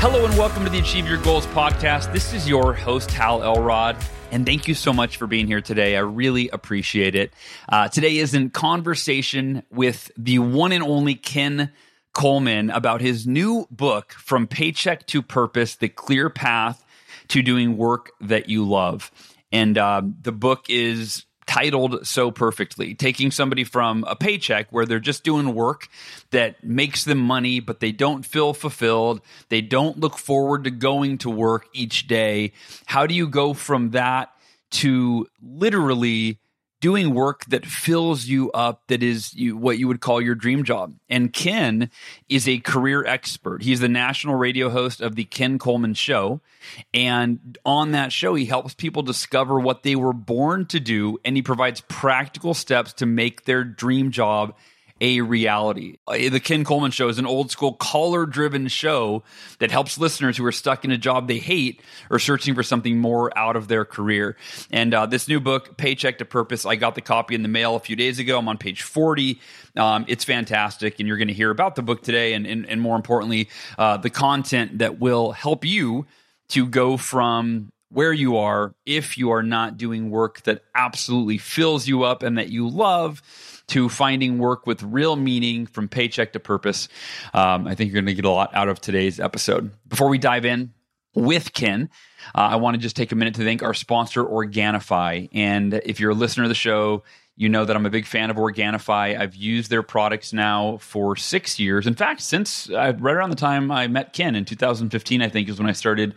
Hello and welcome to the Achieve Your Goals podcast. This is your host, Hal Elrod. And thank you so much for being here today. I really appreciate it. Uh, today is in conversation with the one and only Ken Coleman about his new book, From Paycheck to Purpose The Clear Path to Doing Work That You Love. And uh, the book is titled so perfectly, taking somebody from a paycheck where they're just doing work that makes them money, but they don't feel fulfilled. They don't look forward to going to work each day. How do you go from that to literally doing work that fills you up that is you, what you would call your dream job. And ken is a career expert. He's the national radio host of the ken coleman show. And on that show he helps people discover what they were born to do and he provides practical steps to make their dream job a reality. Uh, the Ken Coleman Show is an old school caller driven show that helps listeners who are stuck in a job they hate or searching for something more out of their career. And uh, this new book, Paycheck to Purpose, I got the copy in the mail a few days ago. I'm on page 40. Um, it's fantastic, and you're going to hear about the book today, and, and, and more importantly, uh, the content that will help you to go from where you are if you are not doing work that absolutely fills you up and that you love to finding work with real meaning from paycheck to purpose. Um, I think you're going to get a lot out of today's episode. Before we dive in with Ken, uh, I want to just take a minute to thank our sponsor, Organifi. And if you're a listener of the show, you know that I'm a big fan of Organifi. I've used their products now for six years. In fact, since uh, right around the time I met Ken in 2015, I think is when I started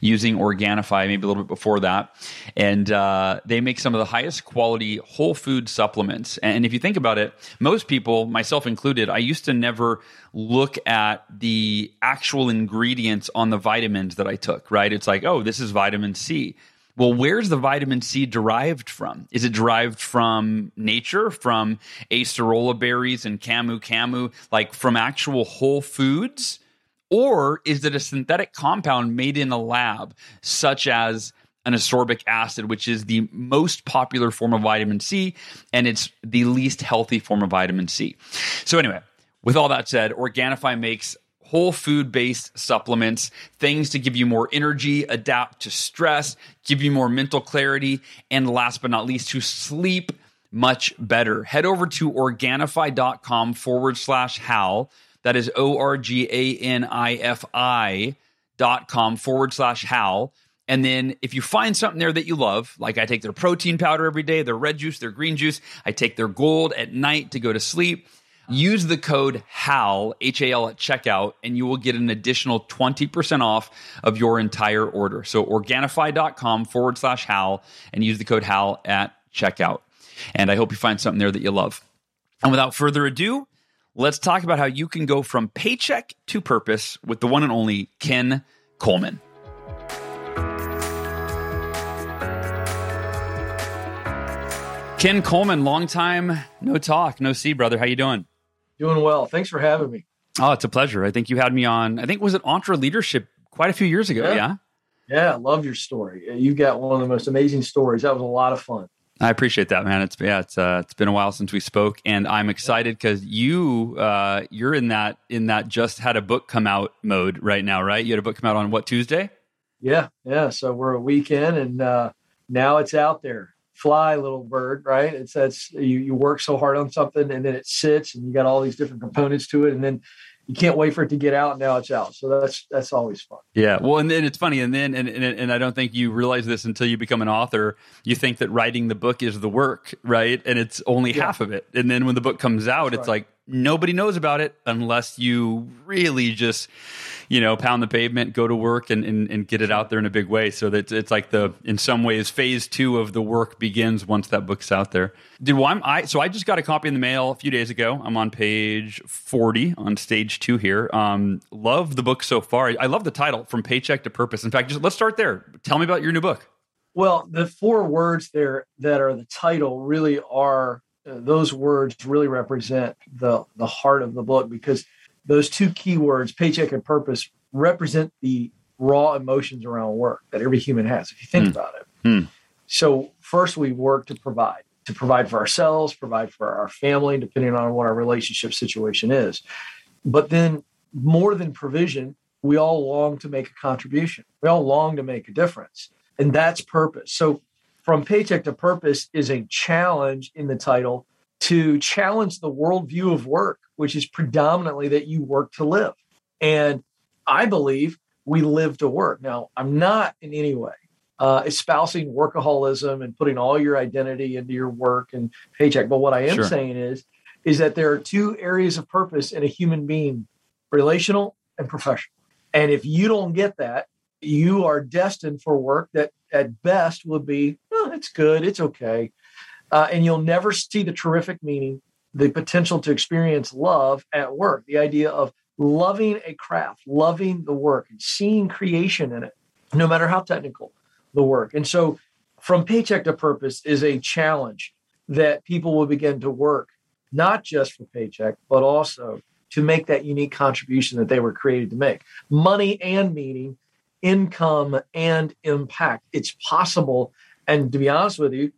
using Organifi, maybe a little bit before that. And uh, they make some of the highest quality whole food supplements. And if you think about it, most people, myself included, I used to never look at the actual ingredients on the vitamins that I took, right? It's like, oh, this is vitamin C. Well, where's the vitamin C derived from? Is it derived from nature, from acerola berries and camu camu, like from actual whole foods? Or is it a synthetic compound made in a lab, such as an ascorbic acid, which is the most popular form of vitamin C, and it's the least healthy form of vitamin C? So, anyway, with all that said, Organifi makes whole food based supplements, things to give you more energy, adapt to stress, give you more mental clarity, and last but not least, to sleep much better. Head over to organifi.com forward slash Hal. That is O R G A N I F I dot com forward slash Hal. And then if you find something there that you love, like I take their protein powder every day, their red juice, their green juice, I take their gold at night to go to sleep. Use the code HAL, H A L at checkout, and you will get an additional 20% off of your entire order. So organifi.com forward slash HAL and use the code HAL at checkout. And I hope you find something there that you love. And without further ado, let's talk about how you can go from paycheck to purpose with the one and only Ken Coleman. Ken Coleman, long time no talk, no see, brother. How you doing? Doing well. Thanks for having me. Oh, it's a pleasure. I think you had me on. I think was it EntreLeadership quite a few years ago. Yeah. Yeah. yeah love your story. You got one of the most amazing stories. That was a lot of fun. I appreciate that, man. It's yeah, it's uh, it's been a while since we spoke, and I'm excited because you uh, you're in that in that just had a book come out mode right now, right? You had a book come out on what Tuesday? Yeah, yeah. So we're a weekend, and uh, now it's out there fly little bird, right? It says you, you work so hard on something and then it sits and you got all these different components to it and then you can't wait for it to get out. Now it's out. So that's, that's always fun. Yeah. Well, and then it's funny. And then, and, and, and I don't think you realize this until you become an author. You think that writing the book is the work, right? And it's only yeah. half of it. And then when the book comes out, that's it's right. like, nobody knows about it unless you really just you know pound the pavement go to work and, and, and get it out there in a big way. So that it's like the in some ways phase two of the work begins once that book's out there. Dude well i so i just got a copy in the mail a few days ago. I'm on page 40 on stage two here. Um love the book so far. I love the title from paycheck to purpose. In fact just let's start there. Tell me about your new book. Well the four words there that are the title really are those words really represent the the heart of the book because those two key words, paycheck and purpose, represent the raw emotions around work that every human has, if you think mm. about it. Mm. So, first, we work to provide, to provide for ourselves, provide for our family, depending on what our relationship situation is. But then, more than provision, we all long to make a contribution. We all long to make a difference. And that's purpose. So, from paycheck to purpose is a challenge in the title to challenge the worldview of work, which is predominantly that you work to live. And I believe we live to work. Now, I'm not in any way uh, espousing workaholism and putting all your identity into your work and paycheck. But what I am sure. saying is, is that there are two areas of purpose in a human being relational and professional. And if you don't get that, you are destined for work that at best would be, it's good, it's okay uh, and you'll never see the terrific meaning, the potential to experience love at work, the idea of loving a craft, loving the work, and seeing creation in it, no matter how technical the work. And so, from paycheck to purpose is a challenge that people will begin to work, not just for paycheck, but also to make that unique contribution that they were created to make. Money and meaning, income and impact. It's possible. And to be honest with you,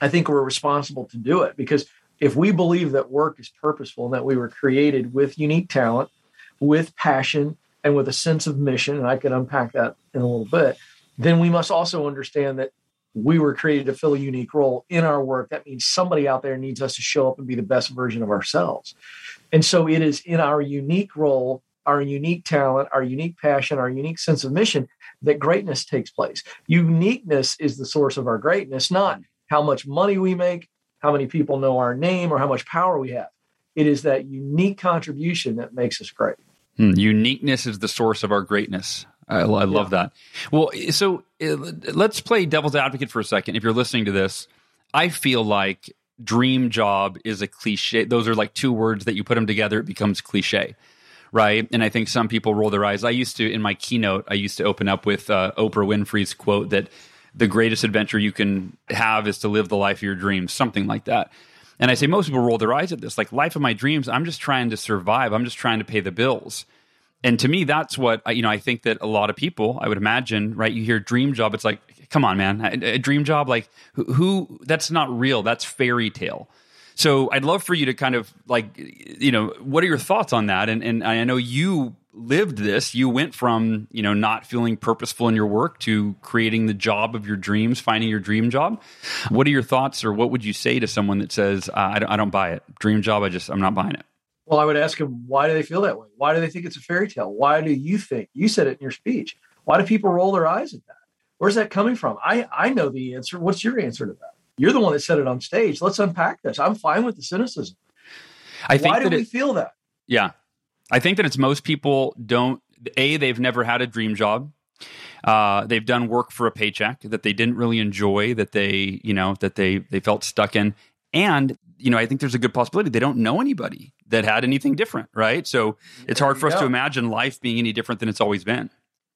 I think we're responsible to do it because if we believe that work is purposeful and that we were created with unique talent, with passion, and with a sense of mission, and I can unpack that in a little bit, then we must also understand that we were created to fill a unique role in our work. That means somebody out there needs us to show up and be the best version of ourselves. And so it is in our unique role, our unique talent, our unique passion, our unique sense of mission that greatness takes place. Uniqueness is the source of our greatness, not how much money we make, how many people know our name, or how much power we have. It is that unique contribution that makes us great. Hmm. Uniqueness is the source of our greatness. I, I love yeah. that. Well, so uh, let's play devil's advocate for a second. If you're listening to this, I feel like dream job is a cliche. Those are like two words that you put them together, it becomes cliche. Right. And I think some people roll their eyes. I used to, in my keynote, I used to open up with uh, Oprah Winfrey's quote that the greatest adventure you can have is to live the life of your dreams, something like that. And I say most people roll their eyes at this, like life of my dreams. I'm just trying to survive. I'm just trying to pay the bills. And to me, that's what you know. I think that a lot of people, I would imagine, right? You hear dream job, it's like, come on, man, a, dream job, like who, who? That's not real. That's fairy tale. So I'd love for you to kind of like, you know, what are your thoughts on that? And and I know you lived this. You went from you know not feeling purposeful in your work to creating the job of your dreams finding your dream job. What are your thoughts or what would you say to someone that says I, don't, I don't buy it. Dream job i just i'm not buying it well i would ask them why do they feel that way? Why do they think it's a fairy tale? Why do you think you said it in your speech why do people roll their eyes at that? Where's that coming from? I i know the answer. What's your answer to that you're the one that said it on stage let's unpack this i'm fine with the cynicism I think why do we feel that yeah I think that it's most people don't. A, they've never had a dream job. Uh, they've done work for a paycheck that they didn't really enjoy, that they, you know, that they they felt stuck in, and you know, I think there's a good possibility they don't know anybody that had anything different, right? So it's hard for us go. to imagine life being any different than it's always been.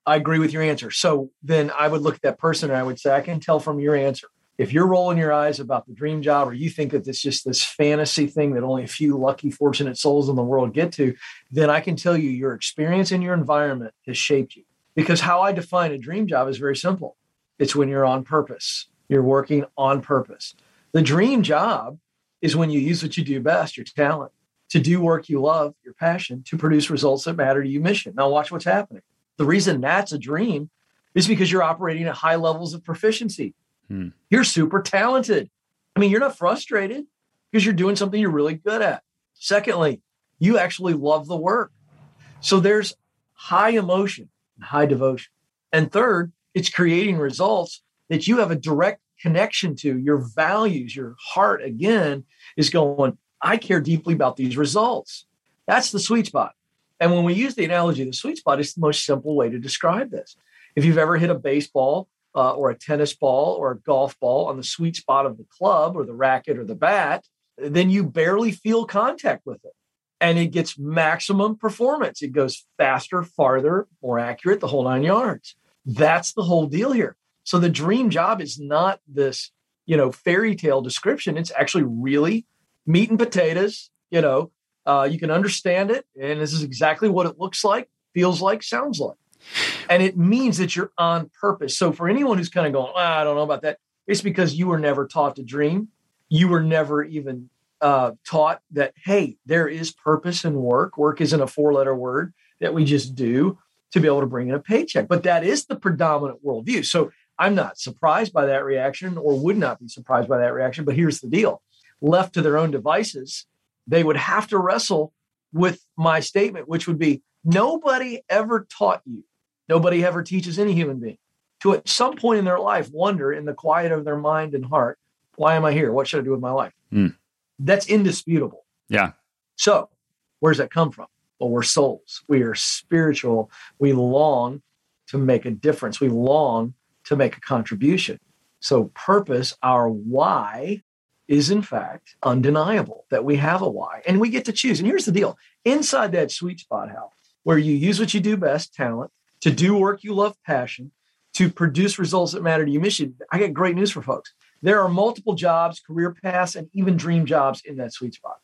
I agree with your answer. So then I would look at that person and I would say, I can tell from your answer if you're rolling your eyes about the dream job or you think that it's just this fantasy thing that only a few lucky fortunate souls in the world get to then i can tell you your experience and your environment has shaped you. Because how i define a dream job is very simple. It's when you're on purpose. You're working on purpose. The dream job is when you use what you do best your talent to do work you love your passion to produce results that matter to you mission. Now watch what's happening. The reason that's a dream is because you're operating at high levels of proficiency Hmm. You're super talented. I mean, you're not frustrated because you're doing something you're really good at. Secondly, you actually love the work. So there's high emotion and high devotion. And third, it's creating results that you have a direct connection to. Your values, your heart, again, is going, I care deeply about these results. That's the sweet spot. And when we use the analogy the sweet spot, it's the most simple way to describe this. If you've ever hit a baseball uh, or a tennis ball or a golf ball on the sweet spot of the club or the racket or the bat, then you barely feel contact with it. And it gets maximum performance. It goes faster, farther, more accurate, the whole nine yards. That's the whole deal here. So the dream job is not this, you know, fairy tale description. It's actually really meat and potatoes. You know, uh, you can understand it, and this is exactly what it looks like, feels like, sounds like. And it means that you're on purpose. So for anyone who's kind of going, ah, I don't know about that, it's because you were never taught to dream. You were never even uh, taught that, hey, there is purpose in work. Work isn't a four letter word that we just do to be able to bring in a paycheck. But that is the predominant worldview. So I'm not surprised by that reaction or would not be surprised by that reaction. But here's the deal left to their own devices, they would have to wrestle with my statement, which would be nobody ever taught you, nobody ever teaches any human being to at some point in their life wonder in the quiet of their mind and heart, why am I here? What should I do with my life? Mm. That's indisputable. Yeah. So, where does that come from? Well, we're souls. We are spiritual. We long to make a difference. We long to make a contribution. So, purpose, our why, is in fact undeniable that we have a why and we get to choose. And here's the deal inside that sweet spot, Hal, where you use what you do best, talent, to do work you love, passion, to produce results that matter to you, mission. I got great news for folks. There are multiple jobs, career paths, and even dream jobs in that sweet spot.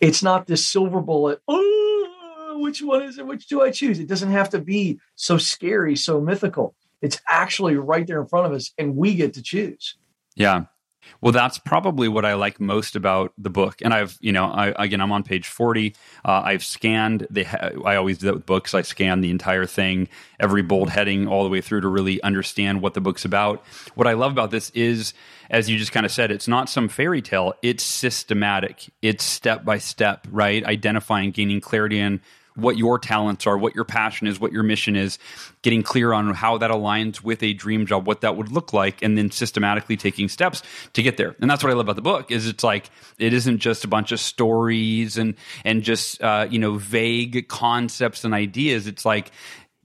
It's not this silver bullet. Oh, which one is it? Which do I choose? It doesn't have to be so scary, so mythical. It's actually right there in front of us, and we get to choose. Yeah. Well, that's probably what I like most about the book. And I've, you know, I, again, I'm on page 40. Uh, I've scanned the, I always do that with books. I scan the entire thing, every bold heading all the way through to really understand what the book's about. What I love about this is, as you just kind of said, it's not some fairy tale. It's systematic. It's step by step, right? Identifying, gaining clarity in what your talents are, what your passion is, what your mission is, getting clear on how that aligns with a dream job, what that would look like, and then systematically taking steps to get there. And that's what I love about the book is it's like it isn't just a bunch of stories and and just uh, you know vague concepts and ideas. It's like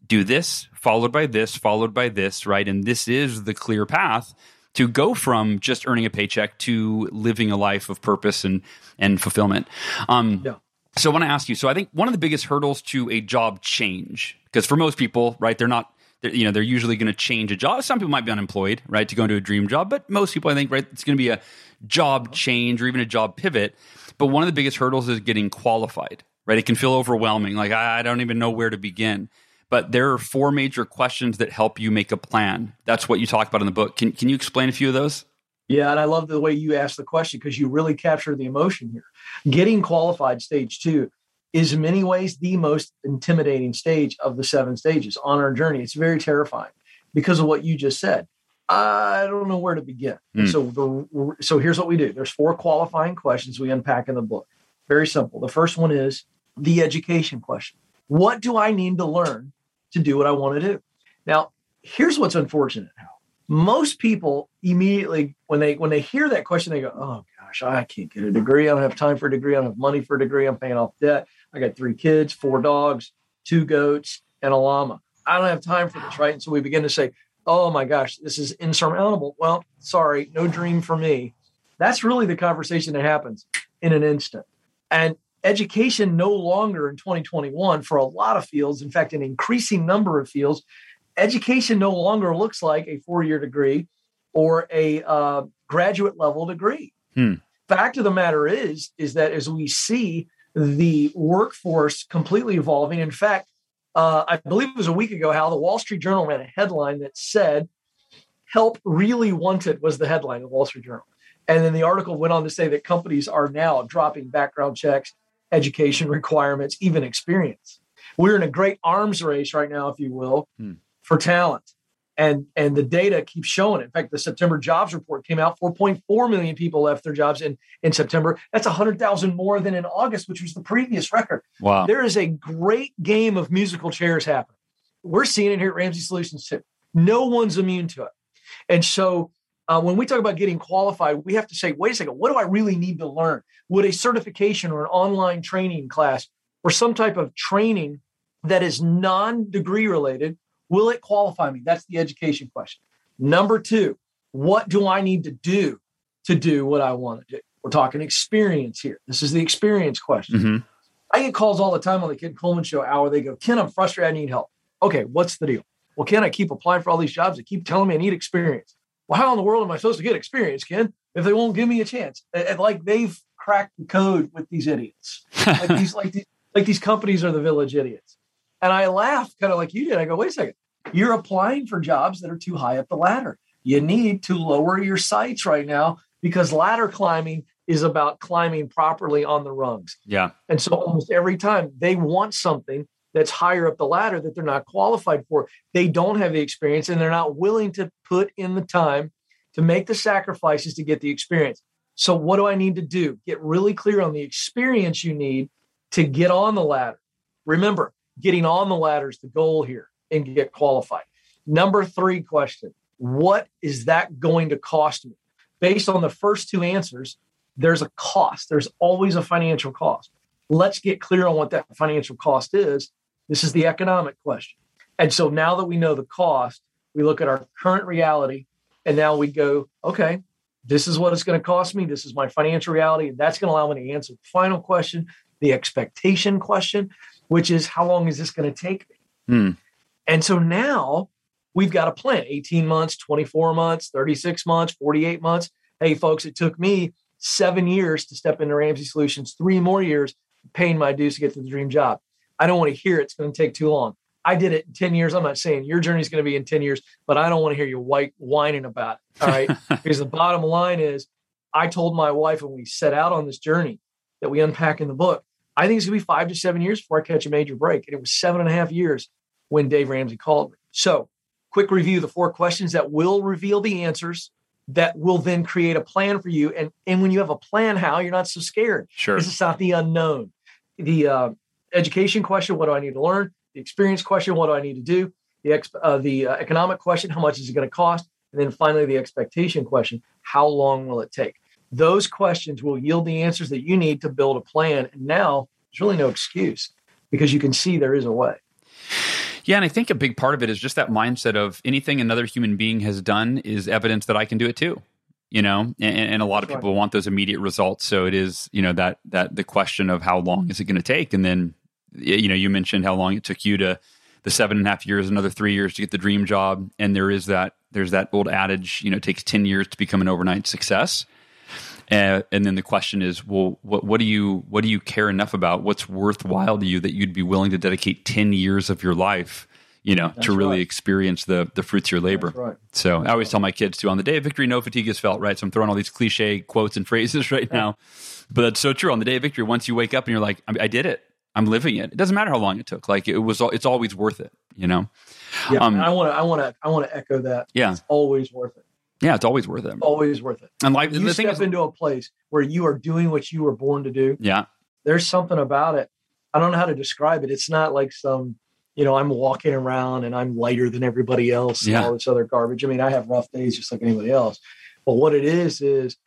do this followed by this followed by this right and this is the clear path to go from just earning a paycheck to living a life of purpose and and fulfillment um, yeah so I want to ask you. So I think one of the biggest hurdles to a job change, because for most people, right, they're not, they're, you know, they're usually going to change a job. Some people might be unemployed, right, to go into a dream job, but most people, I think, right, it's going to be a job change or even a job pivot. But one of the biggest hurdles is getting qualified, right? It can feel overwhelming, like I don't even know where to begin. But there are four major questions that help you make a plan. That's what you talk about in the book. Can can you explain a few of those? Yeah, and I love the way you asked the question because you really capture the emotion here. Getting qualified stage two is in many ways the most intimidating stage of the seven stages on our journey. It's very terrifying because of what you just said. I don't know where to begin. Mm. So the so here's what we do. There's four qualifying questions we unpack in the book. Very simple. The first one is the education question. What do I need to learn to do what I want to do? Now, here's what's unfortunate, most people immediately when they when they hear that question they go oh gosh i can't get a degree. I don't have time for a degree. I don't have money for a degree. I'm paying off debt. I got three kids four dogs two goats and a llama. I don't have time for this right? And so we begin to say oh my gosh this is insurmountable. Well sorry no dream for me. That's really the conversation that happens in an instant. And education no longer in 2021 for a lot of fields in fact an increasing number of fields education no longer looks like a four year degree or a uh, graduate level degree. Hmm. Fact of the matter is, is that as we see the workforce completely evolving, in fact, uh, I believe it was a week ago Hal the Wall Street Journal ran a headline that said, Help really wanted was the headline of the Wall Street Journal. And then the article went on to say that companies are now dropping background checks, education requirements, even experience. We're in a great arms race right now, if you will, hmm for talent. And, and the data keeps showing it. In fact, the September jobs report came out 4.4 million people left their jobs in, in September. That's 100,000 more than in August, which was the previous record. Wow. There is a great game of musical chairs happening. We're seeing it here at Ramsey Solutions too. No one's immune to it. And so uh, when we talk about getting qualified, we have to say, wait a second, what do I really need to learn? Would a certification or an online training class or some type of training that is non degree related, will it qualify me? That's the education question. Number two, what do I need to do to do what I want to do? We're talking experience here. This is the experience question. Mm-hmm. I get calls all the time on the Ken Coleman Show Hal. They go, Ken, I'm frustrated. I need help. Okay, what's the deal? Well, Ken, I keep applying for all these jobs. They keep telling me I need experience. Well, how in the world am I supposed to get experience, Ken, if they won't give me a chance? And like they've cracked the code with these idiots. Like these, like these, like these companies are the village idiots. And I laugh kind of like you did. I go, wait a second. You're applying for jobs that are too high up the ladder. You need to lower your sights right now because ladder climbing is about climbing properly on the rungs. Yeah. And so almost every time they want something that's higher up the ladder that they're not qualified for, they don't have the experience and they're not willing to put in the time to make the sacrifices to get the experience. So, what do I need to do? Get really clear on the experience you need to get on the ladder. Remember, getting on the ladder is the goal here and get qualified. Number three question What is that going to cost me? Based on the first two answers, there's a cost. There's always a financial cost. Let's get clear on what that financial cost is. This is the economic question. And so now that we know the cost, we look at our current reality and now we go, okay, this is what it's going to cost me. This is my financial reality. And that's going to allow me to answer the final question, the expectation question, which is how long is this going to take me? Mm. And so now we've got a plan 18 months, 24 months, 36 months, 48 months. Hey, folks, it took me seven years to step into Ramsey Solutions, three more years paying my dues to get to the dream job. I don't want to hear it's going to take too long. I did it in 10 years. I'm not saying your journey is going to be in 10 years, but I don't want to hear you white whining about it. All right. because the bottom line is I told my wife when we set out on this journey that we unpack in the book, I think it's going to be five to seven years before I catch a major break. And it was seven and a half years when Dave Ramsey called me. So, quick review the four questions that will reveal the answers that will then create a plan for you. And, and when you have a plan, how you're not so scared. Sure. This is not the unknown. The uh, education question, what do I need to learn? The experience question, what do I need to do? The, ex- uh, the uh, economic question, how much is it going to cost? And then finally, the expectation question, how long will it take? Those questions will yield the answers that you need to build a plan. And now there's really no excuse because you can see there is a way. Yeah, and I think a big part of it is just that mindset of anything another human being has done is evidence that I can do it too. You know, and, and a lot That's of people want those immediate results. So it is, you know, that that the question of how long is it going to take, and then, you know, you mentioned how long it took you to the seven and a half years, another three years to get the dream job, and there is that there's that old adage, you know, it takes ten years to become an overnight success. Uh, and then the question is, well, what, what do you what do you care enough about? What's worthwhile to you that you'd be willing to dedicate ten years of your life, you know, That's to really right. experience the the fruits of your labor? Right. So I always tell my kids too: on the day of victory, no fatigue is felt. Right. So I'm throwing all these cliche quotes and phrases right now, but that's so true. On the day of victory, once you wake up and you're like, I, I did it. I'm living it. It doesn't matter how long it took. Like it was, it's always worth it. You know. Yeah, um, I want to, I want to, I want to echo that. Yeah, it's always worth it. Yeah, it's always worth it. Always worth it. And like you the step is, into a place where you are doing what you were born to do. Yeah. There's something about it. I don't know how to describe it. It's not like some, you know, I'm walking around and I'm lighter than everybody else and all this other garbage. I mean, I have rough days just like anybody else. But what it is is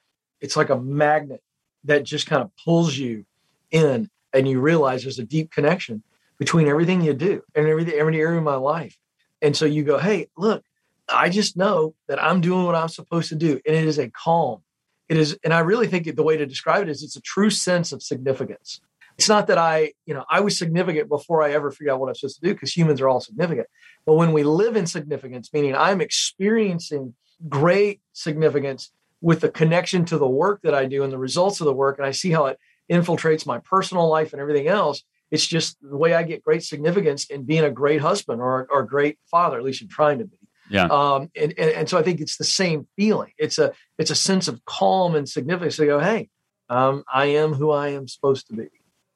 it's like a magnet that just kind of pulls you in and you realize there's a deep connection between everything you do and every every area of my life. And so you go, hey, look, I just know that I'm doing what I'm supposed to do. And it is a calm. It is, and I really think the way to describe it is it's a true sense of significance. It's not that I, you know, I was significant before I ever figured out what I'm supposed to do because humans are all significant. But when we live in significance, meaning I'm experiencing great significance with the connection to the work that I do and the results of the work, and I see how it infiltrates my personal life and everything else, it's just the way I get great significance in being a great husband or, or a great father, at least I'm trying to be. Yeah. Um, and, and, and so I think it's the same feeling. It's a it's a sense of calm and significance. To go, hey, um, I am who I am supposed to be.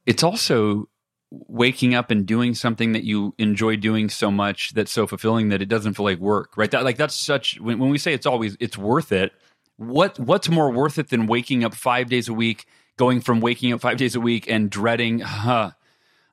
It's also waking up and doing something that you enjoy doing so much that's so fulfilling that it doesn't feel like work, right? That like that's such when, when we say it's always it's worth it. What what's more worth it than waking up five days a week, going from waking up five days a week and dreading, huh?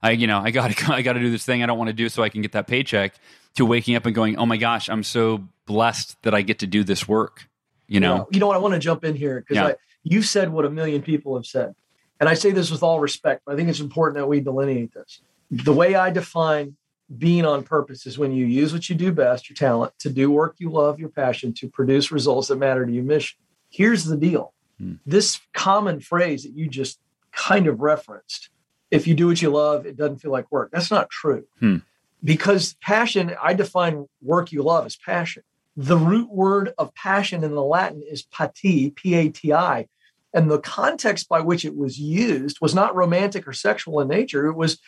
I you know I got to I got to do this thing I don't want to do so I can get that paycheck to waking up and going, oh my gosh, I'm so blessed that I get to do this work. You know, you know what? I want to jump in here because Yeah. you said what a million people have said, and I say this with all respect. But I think it's important that we delineate this. The way I define being on purpose is when you use what you do best, your talent, to do work you love, your passion, to produce results that matter to your mission. Here's the deal: Hmm. this common phrase that you just kind of referenced. If you do what you love, it doesn't feel like work. That's not true. Hmm. Because passion, I define work you love as passion. The root word of passion in the Latin is pati, P A T I. And the context by which it was used was not romantic or sexual in nature. It was,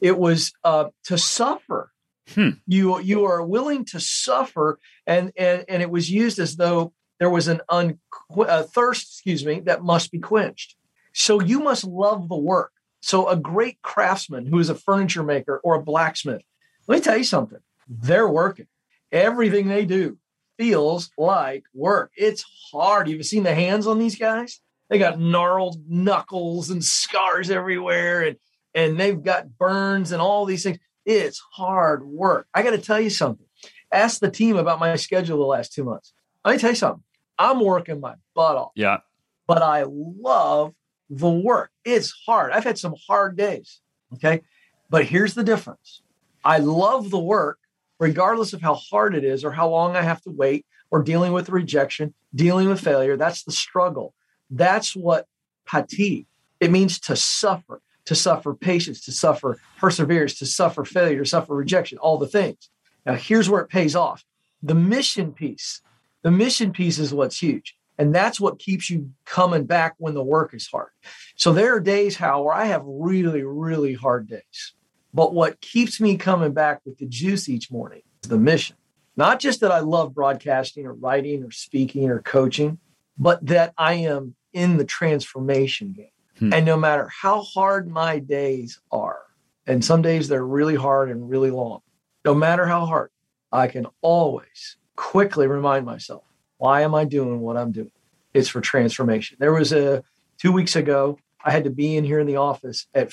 it was uh, to suffer. Hmm. You you are willing to suffer, and and and it was used as though there was an un, a thirst, excuse me, that must be quenched. So you must love the work. So a great craftsman who is a furniture maker or a blacksmith, let me tell you something. They're working. Everything they do feels like work. It's hard. You've seen the hands on these guys? They got gnarled knuckles and scars everywhere, and and they've got burns and all these things. It's hard work. I got to tell you something. Ask the team about my schedule the last two months. Let me tell you something. I'm working my butt off yeah, but I love the work. It's hard. I've had some hard days. Okay. But here's the difference I love the work, regardless of how hard it is or how long I have to wait or dealing with rejection, dealing with failure. That's the struggle. That's what pati, it means to suffer, to suffer patience, to suffer perseverance, to suffer failure, to suffer rejection, all the things. Now, here's where it pays off the mission piece. The mission piece is what's huge. And that's what keeps you coming back when the work is hard. So there are days, Hal, where I have really, really hard days. But what keeps me coming back with the juice each morning is the mission. Not just that I love broadcasting or writing or speaking or coaching, but that I am in the transformation game. Hmm. And no matter how hard my days are, and some days they're really hard and really long, no matter how hard, I can always quickly remind myself why am I doing what I'm doing? It's for transformation. There was a two weeks ago, I had to be in here in the office at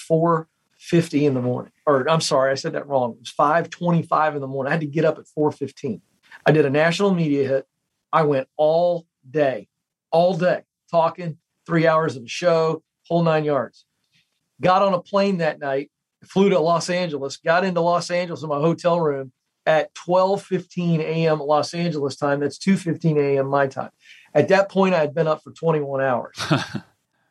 4:50 in the morning. Or I'm sorry, I said that wrong. It was 5:25 in the morning. I had to get up at 4:15. I did a national media hit. I went all day, all day, talking, three hours of a show, whole nine yards. Got on a plane that night, flew to Los Angeles, got into Los Angeles in my hotel room at 12:15 a.m. Los Angeles time. That's 2:15 a.m. my time. At that point, I had been up for 21 hours. that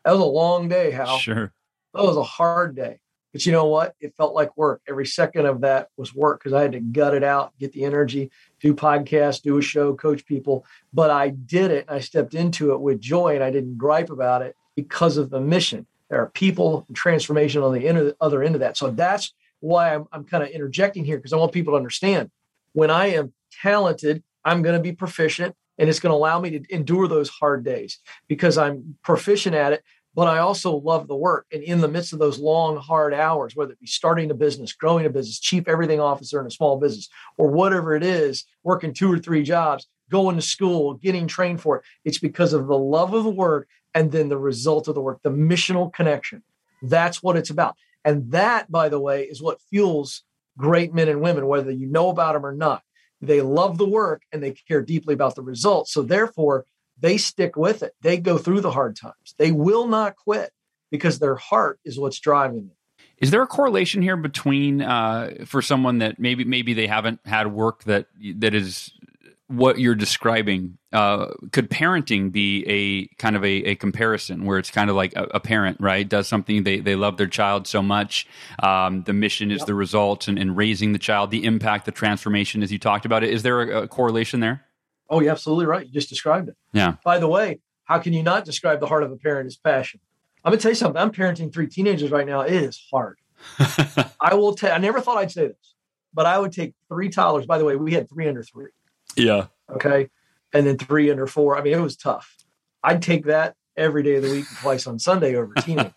was a long day, Hal. sure. That was a hard day. But you know what? It felt like work. Every second of that was work because I had to gut it out, get the energy, do podcasts, do a show, coach people. But I did it and I stepped into it with joy and I didn't gripe about it because of the mission. There are people and transformation on the other end of that. So that's why I'm, I'm kind of interjecting here because I want people to understand when I am talented, I'm going to be proficient and it's going to allow me to endure those hard days because I'm proficient at it. But I also love the work. And in the midst of those long, hard hours, whether it be starting a business, growing a business, chief everything officer in a small business, or whatever it is, working two or three jobs, going to school, getting trained for it, it's because of the love of the work and then the result of the work, the missional connection. That's what it's about. And that, by the way, is what fuels great men and women, whether you know about them or not. They love the work and they care deeply about the results. So, therefore, they stick with it. They go through the hard times. They will not quit because their heart is what's driving them. Is there a correlation here between uh, for someone that maybe maybe they haven't had work that that is what you're describing? Uh, could parenting be a kind of a, a comparison where it's kind of like a, a parent, right? Does something they they love their child so much. Um, the mission is Yep. the result, and, and raising the child, the impact, the transformation, as you talked about it. Is there a, a correlation there? Oh, you're absolutely right. You just described it. Yeah. By the way, how can you not describe the heart of a parent as passion? I'm going to tell you something. I'm parenting three teenagers right now. It is hard. I will tell. I never thought I'd say this, but I would take three toddlers. By the way, we had three under three. yeah. Okay. And then three under four. I mean, it was tough. I'd take that every day of the week, and twice on Sunday over teenage.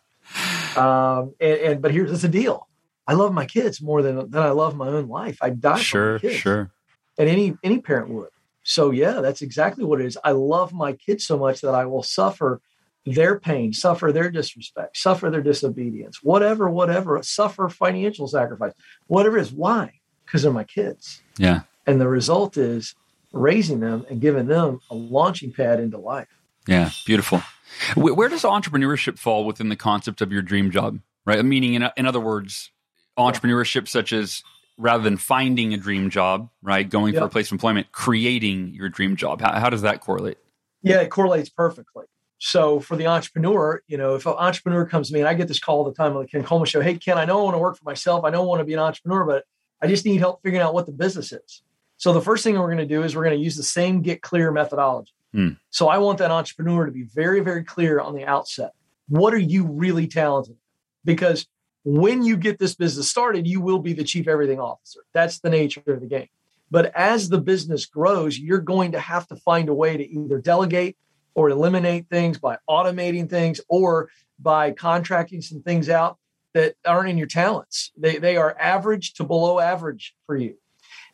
um, and, and but here's the deal. I love my kids more than than I love my own life. I die Sure. for my kids, Sure. and any any parent would. So yeah, that's exactly what it is. I love my kids so much that I will suffer their pain, suffer their disrespect, suffer their disobedience, whatever, whatever, suffer financial sacrifice, whatever it is. Why? Because they're my kids. Yeah. And the result is raising them and giving them a launching pad into life. Yeah, beautiful. Where does entrepreneurship fall within the concept of your dream job? Right, meaning in in other words, entrepreneurship such as rather than finding a dream job, right, going yep. for a place of employment, creating your dream job. How, how does that correlate? Yeah, it correlates perfectly. So for the entrepreneur, you know, if an entrepreneur comes to me and I get this call all the time on the Ken Coleman show, hey Ken, I know I want to work for myself. I know I want to be an entrepreneur, but I just need help figuring out what the business is. So the first thing we're going to do is we're going to use the same get clear methodology. Hmm. So I want that entrepreneur to be very, very clear on the outset. What are you really talented? Because when you get this business started, you will be the chief everything officer. That's the nature of the game. But as the business grows, you're going to have to find a way to either delegate or eliminate things by automating things or by contracting some things out that aren't in your talents. They, they are average to below average for you.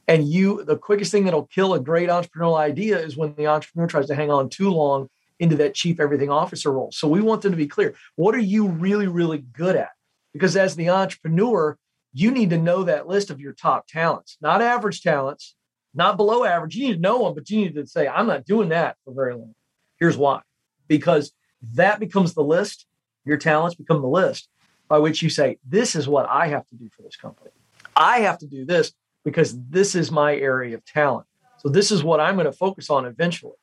And you, the quickest thing that'll kill a great entrepreneurial idea is when the entrepreneur tries to hang on too long into that chief everything officer role. So we want them to be clear. What are you really, really good at? Because as the entrepreneur, you need to know that list of your top talents, not average talents, not below average. You need to know them, but you need to say, I'm not doing that for very long. Here's why. Because that becomes the list, your talents become the list by which you say, This is what I have to do for this company. I have to do this because this is my area of talent. So this is what I'm going to focus on eventually.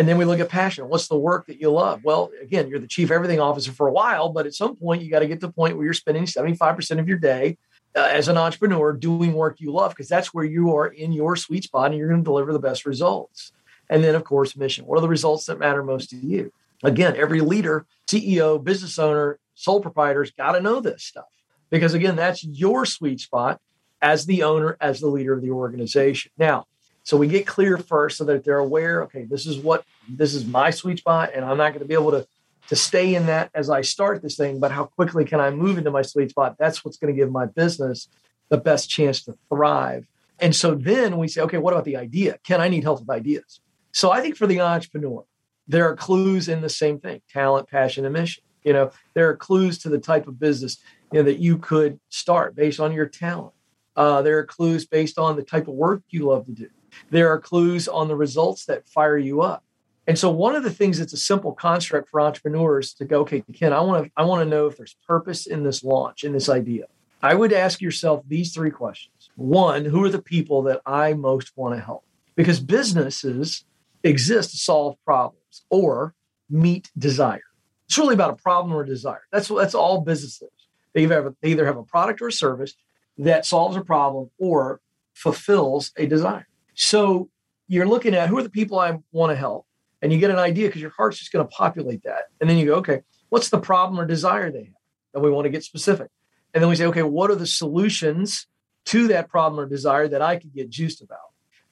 And then we look at passion. What's the work that you love? Well, again, you're the chief everything officer for a while, but at some point you got to get to the point where you're spending 75% of your day uh, as an entrepreneur doing work you love because that's where you are in your sweet spot and you're going to deliver the best results. And then, of course, mission. What are the results that matter most to you? Again, every leader, CEO, business owner, sole proprietor's got to know this stuff because, again, that's your sweet spot as the owner, as the leader of the organization. Now, so we get clear first so that they're aware, okay, this is what this is my sweet spot, and I'm not going to be able to to stay in that as I start this thing, but how quickly can I move into my sweet spot? That's what's going to give my business the best chance to thrive. And so then we say, okay, what about the idea? Ken I need help with ideas? So I think for the entrepreneur, there are clues in the same thing talent, passion, and mission. You know, there are clues to the type of business you know, that you could start based on your talent. Uh, there are clues based on the type of work you love to do. There are clues on the results that fire you up. And so one of the things that's a simple construct for entrepreneurs to go, okay, Ken, I want to I want to know if there's purpose in this launch, in this idea. I would ask yourself these three questions. One, who are the people that I most want to help? Because businesses exist to solve problems or meet desire. It's really about a problem or desire. That's that's all businesses. They either they either have a product or a service that solves a problem or fulfills a desire. So you're looking at who are the people I want to help, and you get an idea because your heart's just going to populate that. And then you go, okay, what's the problem or desire they have? And we want to get specific. And then we say, okay, what are the solutions to that problem or desire that I could get juiced about?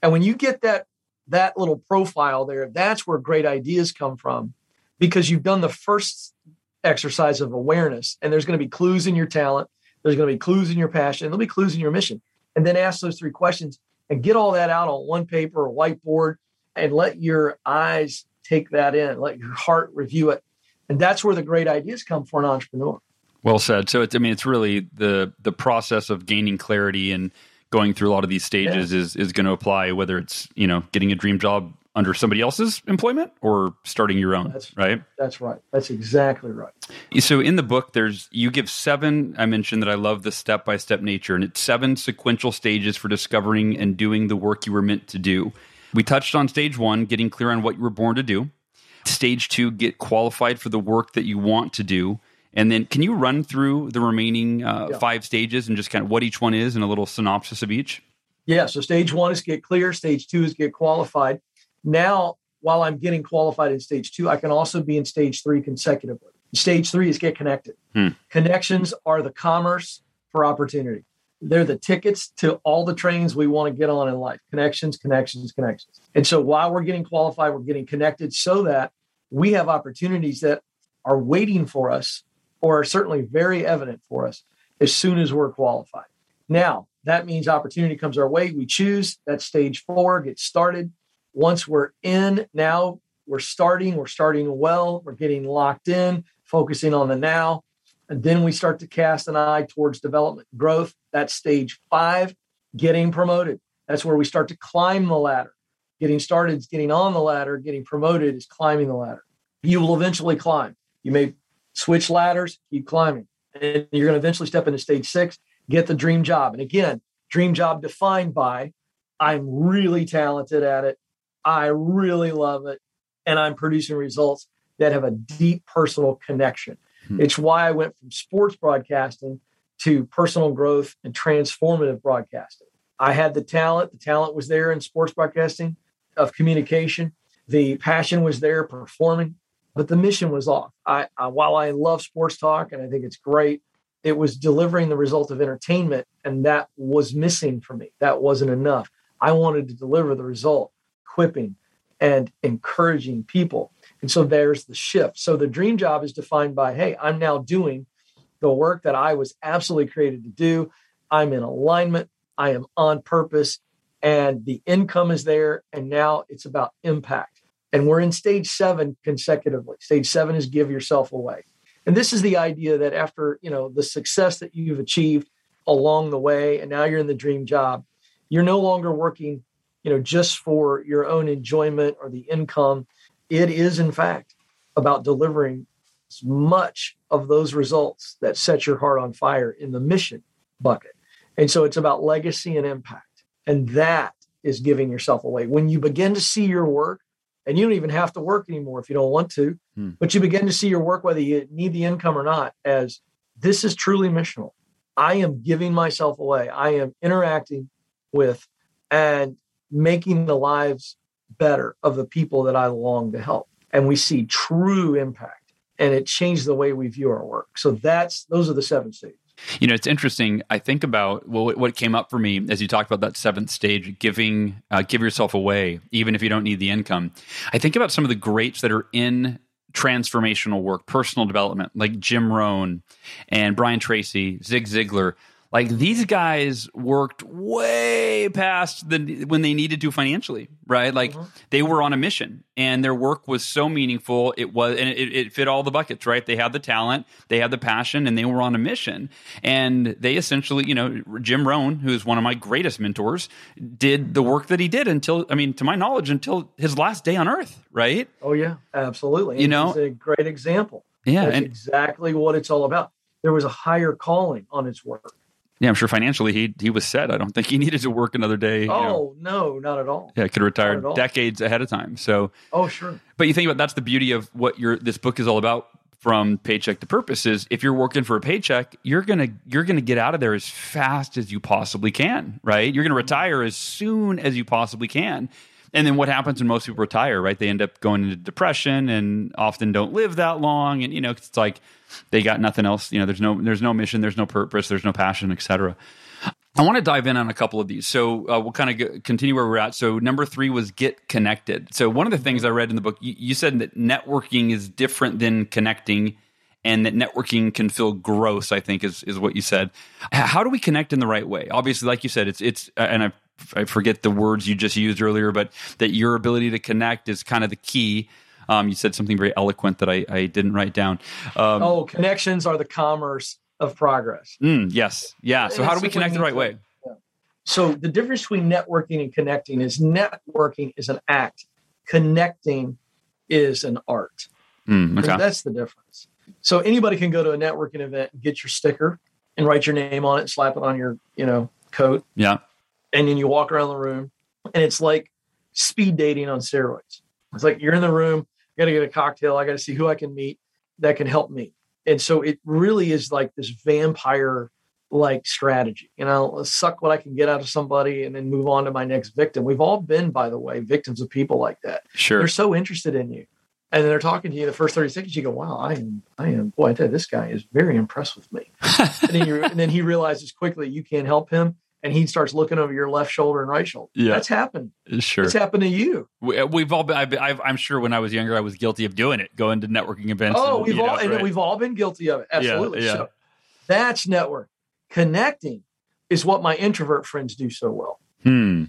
And when you get that that little profile there, that's where great ideas come from because you've done the first exercise of awareness and there's going to be clues in your talent there's going to be clues in your passion, there'll be clues in your mission. And then ask those three questions and get all that out on one paper or whiteboard and let your eyes take that in, let your heart review it. And that's where the great ideas come for an entrepreneur. Well said. So it's, I mean, it's really the the process of gaining clarity and going through a lot of these stages yeah. is is going to apply whether it's you know getting a dream job under somebody else's employment or starting your own that's, right? that's right. That's exactly right. So in the book there's you give seven i mentioned that i love the step by step nature and it's seven sequential stages for discovering and doing the work you were meant to do. We touched on stage one getting clear on what you were born to do. Stage two get qualified for the work that you want to do. And then can you run through the remaining uh, yeah. five stages and just kind of what each one is and a little synopsis of each? Yeah so stage one is get clear stage two is get qualified now, while I'm getting qualified in stage two, I can also be in stage three consecutively. Stage three is get connected. Hmm. Connections are the commerce for opportunity. They're the tickets to all the trains we want to get on in life. Connections, connections, connections. And so while we're getting qualified, we're getting connected so that we have opportunities that are waiting for us or are certainly very evident for us as soon as we're qualified. Now, that means opportunity comes our way. We choose. that stage four, get started. Once we're in, now we're starting, we're starting well, we're getting locked in, focusing on the now. And then we start to cast an eye towards development growth. That's stage five, getting promoted. That's where we start to climb the ladder. Getting started is getting on the ladder, getting promoted is climbing the ladder. You will eventually climb. You may switch ladders, keep climbing. And you're going to eventually step into stage six, get the dream job. And again, dream job defined by I'm really talented at it. I really love it. And I'm producing results that have a deep personal connection. Hmm. It's why I went from sports broadcasting to personal growth and transformative broadcasting. I had the talent, the talent was there in sports broadcasting of communication. The passion was there performing, but the mission was off. I, I, while I love sports talk and I think it's great, it was delivering the result of entertainment, and that was missing for me. That wasn't enough. I wanted to deliver the result, equipping and encouraging people. And so there's the shift. So the dream job is defined by, hey, I'm now doing the work that I was absolutely created to do. I'm in alignment. I am on purpose and the income is there. And now it's about impact. And we're in stage seven consecutively. Stage seven is give yourself away. And this is the idea that after, you know, the success that you've achieved along the way, and now you're in the dream job, you're no longer working, you know, just for your own enjoyment or the income. It is, in fact, about delivering as much of those results that set your heart on fire in the mission bucket. And so it's about legacy and impact. And that is giving yourself away. When you begin to see your work, and you don't even have to work anymore if you don't want to, hmm. but you begin to see your work, whether you need the income or not, as this is truly missional. I am giving myself away. I am interacting with and making the lives better of the people that I long to help. And we see true impact and it changed the way we view our work. So that's those are the seven stages. You know, it's interesting. I think about well, what came up for me as you talked about that seventh stage, giving, uh, give yourself away, even if you don't need the income. I think about some of the greats that are in transformational work, personal development, like Jim Rohn and Brian Tracy, Zig Ziglar. Like these guys worked way past the when they needed to financially, right? Like mm-hmm. they were on a mission, and their work was so meaningful. It was, and it, it, fit all the buckets, right? They had the talent, they had the passion, and they were on a mission. And they essentially, you know, Jim Rohn, who is one of my greatest mentors, did the work that he did until, I mean, to my knowledge, until his last day on Earth, right? Oh yeah, absolutely. And you know, a great example. Yeah, That's and, exactly what it's all about. There was a higher calling on his work yeah, I'm sure financially he he was set. I don't think he needed to work another day. Oh know. no, not at all. Yeah, could have retired decades ahead of time. So oh sure. But you think about that's the beauty of what your this book is all about from paycheck to purpose is if you're working for a paycheck, you're gonna you're gonna get out of there as fast as you possibly can, right? You're gonna mm-hmm. retire as soon as you possibly can. And then what happens when most people retire, right? They end up going into depression and often don't live that long. And you know, it's like they got nothing else. You know, there's no there's no mission, there's no purpose, there's no passion, etc. I want to dive in on a couple of these. So uh, we'll kind of continue where we're at. So number three was get connected. So one of the things I read in the book, you, you said that networking is different than connecting, and that networking can feel gross. I think is is what you said. How do we connect in the right way? Obviously, like you said, it's it's and I I forget the words you just used earlier, but that your ability to connect is kind of the key. Um, you said something very eloquent that I, I didn't write down. Um, oh, connections are the commerce of progress. Mm, yes. Yeah. So, how do we connect the right way? Yeah. So, the difference between networking and connecting is networking is an act, connecting is an art. Mm, okay. That's the difference. So, anybody can go to a networking event and get your sticker and write your name on it, slap it on your, you know, coat. Yeah. And then you walk around the room, and it's like speed dating on steroids. It's like you're in the room, i got to get a cocktail. I got to see who I can meet that can help me. And so it really is like this vampire like strategy. You know, suck what I can get out of somebody and then move on to my next victim. We've all been, by the way, victims of people like that. Sure. They're so interested in you. And then they're talking to you the first 30 seconds, you go, wow, I am, I am, boy, I tell you, this guy is very impressed with me. and, then you, and then he realizes quickly you can't help him and he starts looking over your left shoulder and right shoulder. Yeah, that's happened. Sure, it's happened to you. We, have uh, all been. i am sure when I was younger, I was guilty of doing it, going to networking events. Oh, and, we've all know, and right? we've all been guilty of it. Absolutely. Yeah, yeah. So that's network. Connecting is what my introvert friends do so well. Hmm.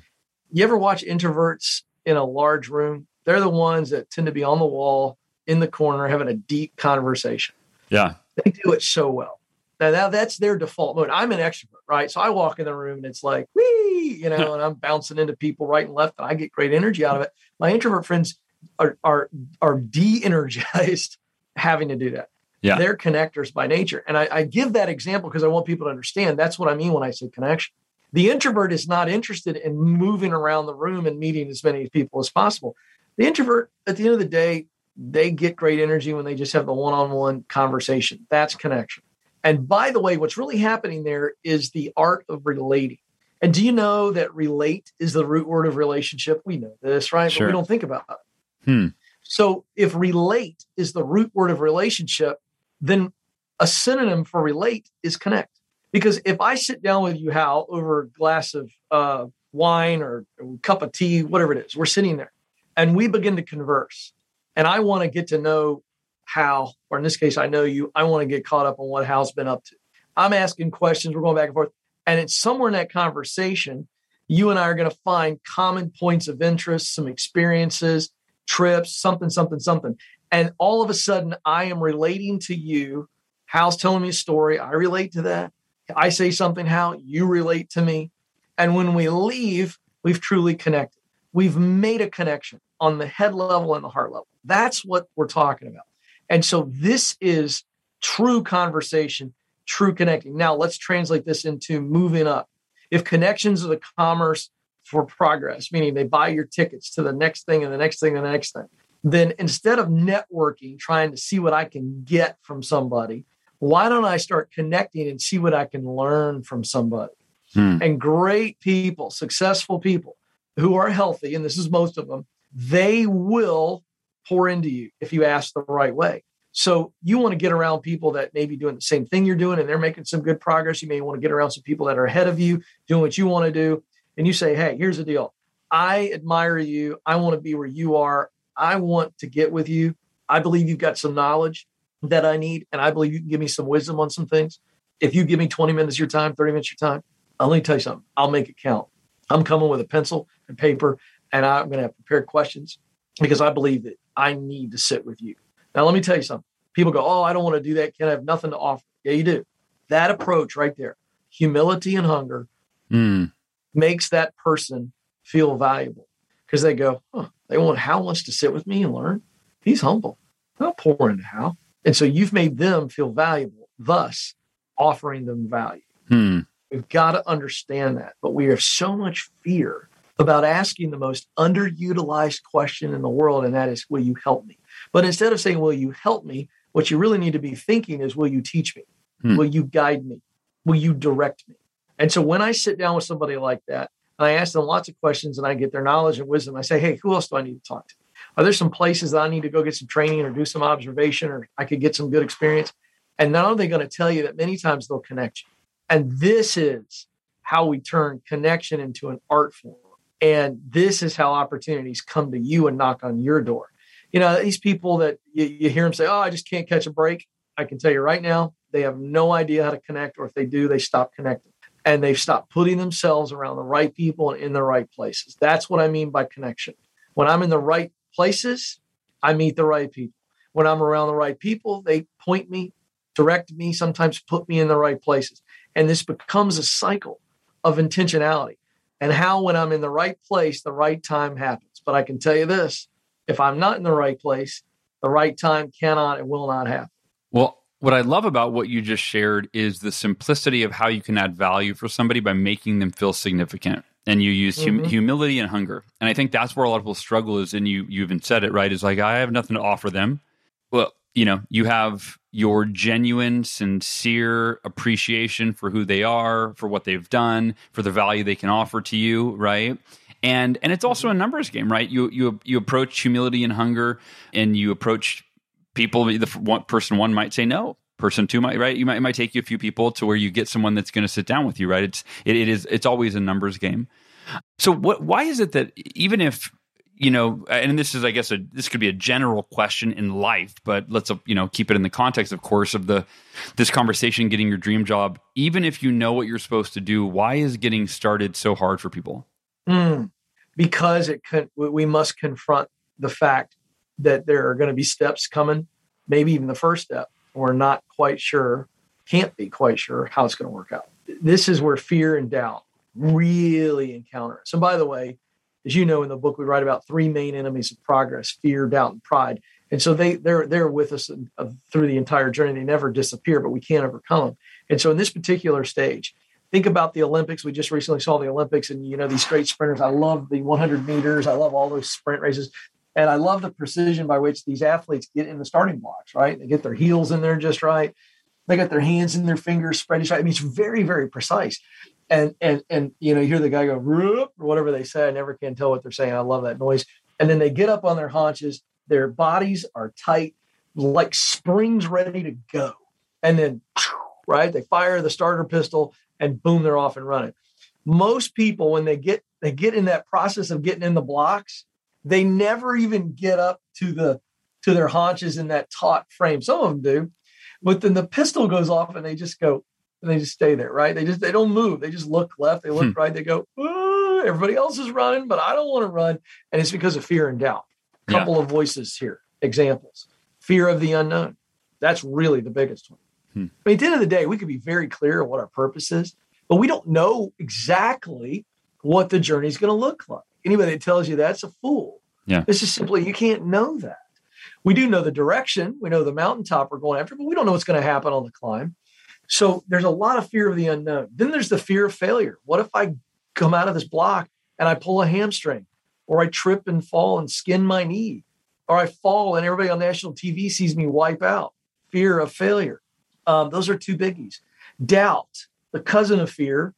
You ever watch introverts in a large room? They're the ones that tend to be on the wall in the corner having a deep conversation. Yeah, they do it so well. Now, now that's their default mode. I'm an extrovert, right? So I walk in the room and it's like, wee, you know, and I'm bouncing into people right and left, and I get great energy out of it. My introvert friends are are are de-energized having to do that. Yeah. They're connectors by nature. And I, I give that example because I want people to understand that's what I mean when I say connection. The introvert is not interested in moving around the room and meeting as many people as possible. The introvert, at the end of the day, they get great energy when they just have the one on one conversation. That's connection. And by the way, what's really happening there is the art of relating. And do you know that relate is the root word of relationship? We know this, right? Sure. But we don't think about it. Hmm. So if relate is the root word of relationship, then a synonym for relate is connect. Because if I sit down with you, Hal, over a glass of uh, wine or a cup of tea, whatever it is, we're sitting there and we begin to converse. And I want to get to know Hal, or in this case, I know you. I want to get caught up on what Hal's been up to. I'm asking questions. We're going back and forth. And it's somewhere in that conversation, you and I are going to find common points of interest, some experiences, trips, something, something, something. And all of a sudden, I am relating to you. Hal's telling me a story. I relate to that. I say something, Hal, you relate to me. And when we leave, we've truly connected. We've made a connection on the head level and the heart level. That's what we're talking about. And so this is true conversation, true connecting. Now let's translate this into moving up. If connections are the commerce for progress, meaning they buy your tickets to the next thing and the next thing and the next thing, then instead of networking, trying to see what I can get from somebody, why don't I start connecting and see what I can learn from somebody? Hmm. And great people, successful people who are healthy, and this is most of them, they will pour into you if you ask the right way. So you want to get around people that may be doing the same thing you're doing and they're making some good progress. You may want to get around some people that are ahead of you doing what you want to do. And you say, hey, here's the deal. I admire you. I want to be where you are. I want to get with you. I believe you've got some knowledge that I need, and I believe you can give me some wisdom on some things. If you give me 20 minutes of your time, 30 minutes of your time, I'll let me tell you something. I'll make it count. I'm coming with a pencil and paper, and I'm going to have prepared questions because I believe that I need to sit with you. Now, let me tell you something. People go, Oh, I don't want to do that. Can I have nothing to offer? Yeah, you do. That approach right there, humility and hunger, Hmm. makes that person feel valuable because they go, huh, they want Hal wants to sit with me and learn. He's humble. I'll pour into Hal. And so you've made them feel valuable, thus offering them value. Hmm. We've got to understand that. But we have so much fear about asking the most underutilized question in the world, and that is, Will you help me? But instead of saying, Will you help me? What you really need to be thinking is, Will you teach me? Hmm. Will you guide me? Will you direct me? And so when I sit down with somebody like that, and I ask them lots of questions and I get their knowledge and wisdom, I say, Hey, who else do I need to talk to? Are there some places that I need to go get some training or do some observation or I could get some good experience? And not only going to tell you that many times they'll connect you. And this is how we turn connection into an art form. And this is how opportunities come to you and knock on your door. You know, these people that you, you hear them say, Oh, I just can't catch a break. I can tell you right now, they have no idea how to connect, or if they do, they stop connecting. And they've stopped putting themselves around the right people and in the right places. That's what I mean by connection. When I'm in the right places, I meet the right people. When I'm around the right people, they point me, direct me, sometimes put me in the right places. And this becomes a cycle of intentionality. And how, when I'm in the right place, the right time happens. But I can tell you this if I'm not in the right place, the right time cannot and will not happen. Well, what I love about what you just shared is the simplicity of how you can add value for somebody by making them feel significant. And you use hum- Mhm. humility and hunger. And I think that's where a lot of people struggle is, and you, you even said it, right? Is like, I have nothing to offer them. Well, you know, you have your genuine, sincere appreciation for who they are, for what they've done, for the value they can offer to you, right? And and it's also a numbers game, right? You you you approach humility and hunger, and you approach people. The one person one might say no. Person two might right. You might it might take you a few people to where you get someone that's going to sit down with you, right? It's it, it is it's always a numbers game. So what? Why is it that even if you know, and this is, I guess, a this could be a general question in life, but let's uh, you know keep it in the context, of course, of the this conversation, getting your dream job. Even if you know what you're supposed to do, why is getting started so hard for people? Mm, because it can, we must confront the fact that there are going to be steps coming, maybe even the first step. We're not quite sure, can't be quite sure how it's going to work out. This is where fear and doubt really encounter it. So, by the way, as you know in the book, we write about three main enemies of progress: fear, doubt, and pride. And so they they're they're with us uh, through the entire journey. They never disappear, but we can't overcome them. And so in this particular stage, think about the Olympics. We just recently saw the Olympics, and you know these great sprinters. I love the 100 meters. I love all those sprint races, and I love the precision by which these athletes get in the starting blocks. Right, they get their heels in there just right. They got their hands and their fingers spread right. I mean, it's very very precise. And and and you know, you hear the guy go Roop, or whatever they say. I never can tell what they're saying. I love that noise. And then they get up on their haunches. Their bodies are tight, like springs ready to go. And then, right, they fire the starter pistol and boom, they're off and running. Most people, when they get they get in that process of getting in the blocks, they never even get up to the to their haunches in that taut frame. Some of them do, but then the pistol goes off and they just go and they just stay there, right? They just they don't move. They just look left, they look hmm. right, they go. everybody else is running, but I don't want to run, and it's because of fear and doubt. A couple yeah. of voices here, examples. Fear of the unknown. That's really the biggest one. Hmm. I mean, at the end of the day, we could be very clear on what our purpose is, but we don't know exactly what the journey is going to look like. Anybody that tells you that's a fool. Yeah. This is simply, you can't know that. We do know the direction, we know the mountaintop we're going after, but we don't know what's going to happen on the climb. So there's a lot of fear of the unknown. Then there's the fear of failure. What if I come out of this block and I pull a hamstring, or I trip and fall and skin my knee, or I fall and everybody on national TV sees me wipe out? Fear of failure. Um, those are two biggies. Doubt, the cousin of fear,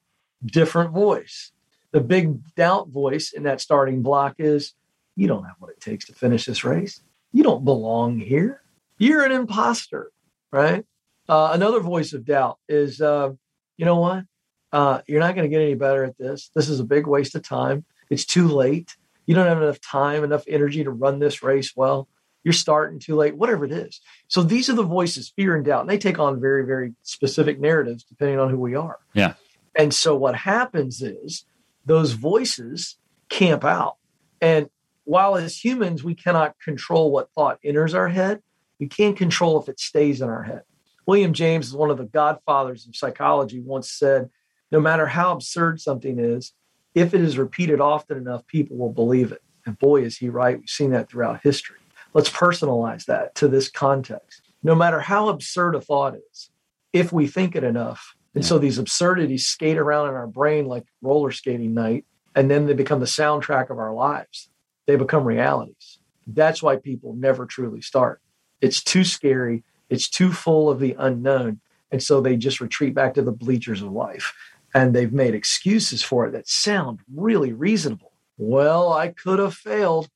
different voice. The big doubt voice in that starting block is you don't have what it takes to finish this race. You don't belong here. You're an imposter, right? Uh, another voice of doubt is, uh, you know what? Uh, you're not going to get any better at this. This is a big waste of time. It's too late. You don't have enough time, enough energy to run this race well you're starting too late, whatever it is. So these are the voices, fear and doubt, and they take on very, very specific narratives depending on who we are. Yeah. And so what happens is those voices camp out. And while as humans, we cannot control what thought enters our head, we can't control if it stays in our head. William James is one of the godfathers of psychology, once said, no matter how absurd something is, if it is repeated often enough, people will believe it. And boy, is he right. We've seen that throughout history. Let's personalize that to this context. No matter how absurd a thought is, if we think it enough, and so these absurdities skate around in our brain like roller skating night, and then they become the soundtrack of our lives. They become realities. That's why people never truly start. It's too scary. It's too full of the unknown. And so they just retreat back to the bleachers of life. And they've made excuses for it that sound really reasonable. Well, I could have failed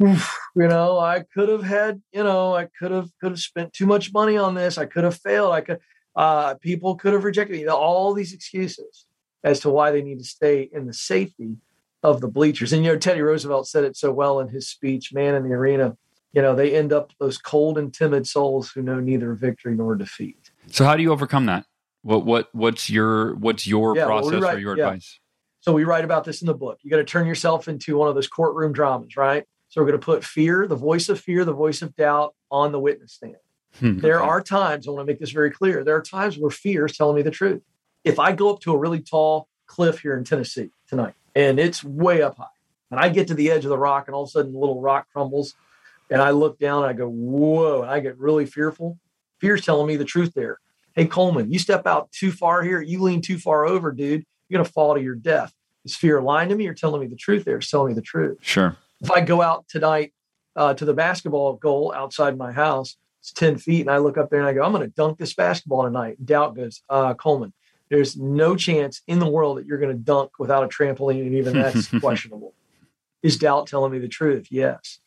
you know, I could have had, you know, I could have could have spent too much money on this. I could have failed. I could uh people could have rejected me. All these excuses as to why they need to stay in the safety of the bleachers. And you know, Teddy Roosevelt said it so well in his speech, Man in the Arena. You know, they end up those cold and timid souls who know neither victory nor defeat. So how do you overcome that? What what what's your what's your yeah, process well, write, or your yeah. advice? So we write about this in the book. You got to turn yourself into one of those courtroom dramas, right? So we're going to put fear, the voice of fear, the voice of doubt on the witness stand. Hmm, there are times, I want to make this very clear, there are times where fear is telling me the truth. If I go up to a really tall cliff here in Tennessee tonight and it's way up high, and I get to the edge of the rock and all of a sudden the little rock crumbles and I look down and I go, whoa, and I get really fearful. Fear's telling me the truth there. Hey, Coleman, you step out too far here, you lean too far over, dude, you're going to fall to your death. Is fear lying to me or telling me the truth there? It's telling me the truth. Sure if I go out tonight uh, to the basketball goal outside my house, it's 10 feet, and I look up there and I go, I'm going to dunk this basketball tonight. Doubt goes, uh, Coleman, there's no chance in the world that you're going to dunk without a trampoline, and even that's questionable. Is doubt telling me the truth? Yes.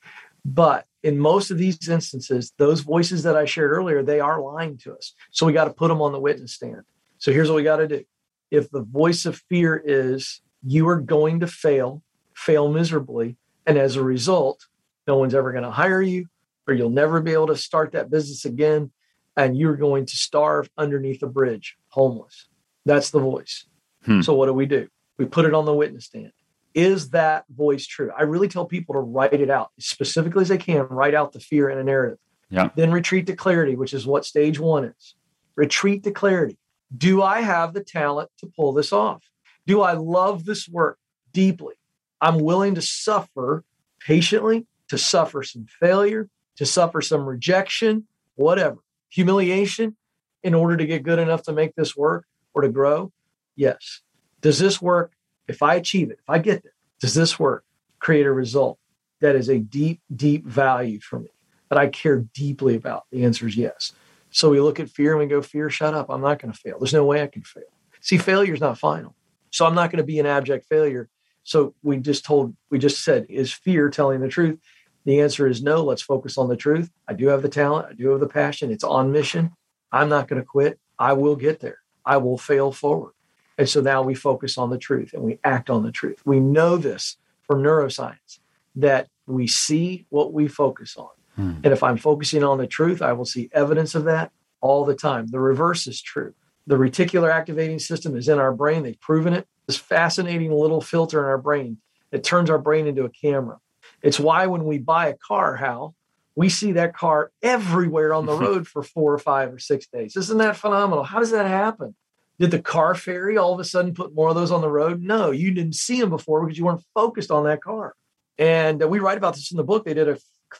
But in most of these instances, those voices that I shared earlier, they are lying to us. So we got to put them on the witness stand. So here's what we got to do. If the voice of fear is you are going to fail, fail miserably, and as a result, no one's ever going to hire you, or you'll never be able to start that business again. And you're going to starve underneath a bridge, homeless. That's the voice. Hmm. So, what do we do? We put it on the witness stand. Is that voice true? I really tell people to write it out as specifically as they can, write out the fear in a narrative. Yeah. Then retreat to clarity, which is what stage one is. Retreat to clarity. Do I have the talent to pull this off? Do I love this work deeply? I'm willing to suffer patiently, to suffer some failure, to suffer some rejection, whatever, humiliation in order to get good enough to make this work or to grow? Yes. Does this work? If I achieve it, if I get there, does this work create a result that is a deep, deep value for me that I care deeply about? The answer is yes. So we look at fear and we go, Fear, shut up. I'm not going to fail. There's no way I can fail. See, failure is not final. So I'm not going to be an abject failure. So we just told, we just said, is fear telling the truth? The answer is no. Let's focus on the truth. I do have the talent. I do have the passion. It's on mission. I'm not going to quit. I will get there. I will fail forward. And so now we focus on the truth and we act on the truth. We know this from neuroscience that we see what we focus on. Hmm. And if I'm focusing on the truth, I will see evidence of that all the time. The reverse is true. The reticular activating system is in our brain. They've proven it. This fascinating little filter in our brain that turns our brain into a camera. It's why when we buy a car, Hal, we see that car everywhere on the road for four or five or six days. Isn't that phenomenal? How does that happen? Did the car fairy all of a sudden put more of those on the road? No, you didn't see them before because you weren't focused on that car. And uh, we write about this in the book. They did a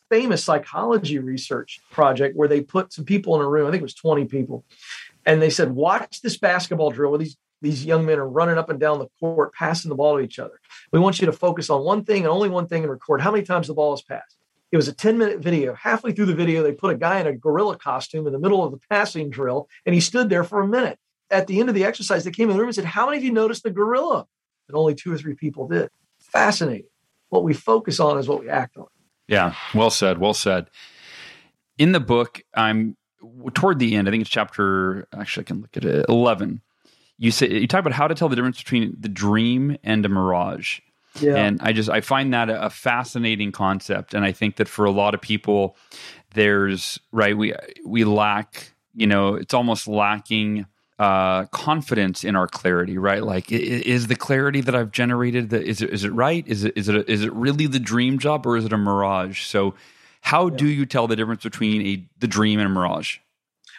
famous psychology research project where they put some people in a room. I think it was 20 people. And they said, watch this basketball drill where these, these young men are running up and down the court, passing the ball to each other. We want you to focus on one thing and only one thing and record how many times the ball is passed. It was a 10 minute video. Halfway through the video, they put a guy in a gorilla costume in the middle of the passing drill, and he stood there for a minute. At the end of the exercise, they came in the room and said, How many of you noticed the gorilla? And only two or three people did. Fascinating. What we focus on is what we act on. Yeah, well said. Well said. In the book, I'm toward the end. I think it's chapter. Actually, I can look at it. Eleven. You say you talk about how to tell the difference between the dream and a mirage. Yeah. And I just I find that a, fascinating concept, and I think that for a lot of people, there's right we we lack you know it's almost lacking uh, confidence in our clarity, right? Like, is the clarity that I've generated that is it is it right? Is it is it a, is it really the dream job or is it a mirage? So, how yeah. do you tell the difference between a the dream and a mirage?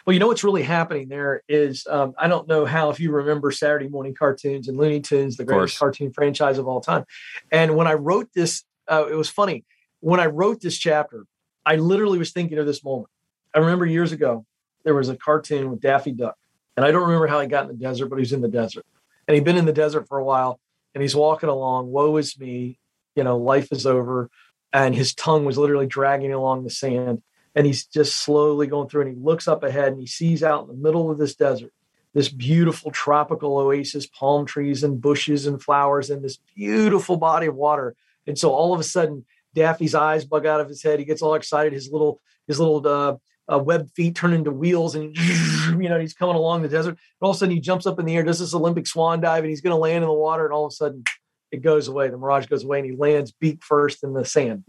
Well, you know what's really happening there is um, I don't know how if you remember Saturday morning cartoons and Looney Tunes, the greatest cartoon franchise of all time. And when I wrote this, uh, it was funny. When I wrote this chapter, I literally was thinking of this moment. I remember years ago there was a cartoon with Daffy Duck, and I don't remember how he got in the desert, but he was in the desert, and he'd been in the desert for a while, and he's walking along. Woe is me, you know, life is over, and his tongue was literally dragging along the sand and he's just slowly going through and he looks up ahead and he sees out in the middle of this desert this beautiful tropical oasis palm trees and bushes and flowers and this beautiful body of water. And so all of a sudden daffy's eyes bug out of his head. He gets all excited. His little his little uh, uh, web feet turn into wheels and you know he's coming along the desert and all of a sudden he jumps up in the air does this olympic swan dive and he's going to land in the water and all of a sudden it goes away. The mirage goes away, and he lands beak first in the sand.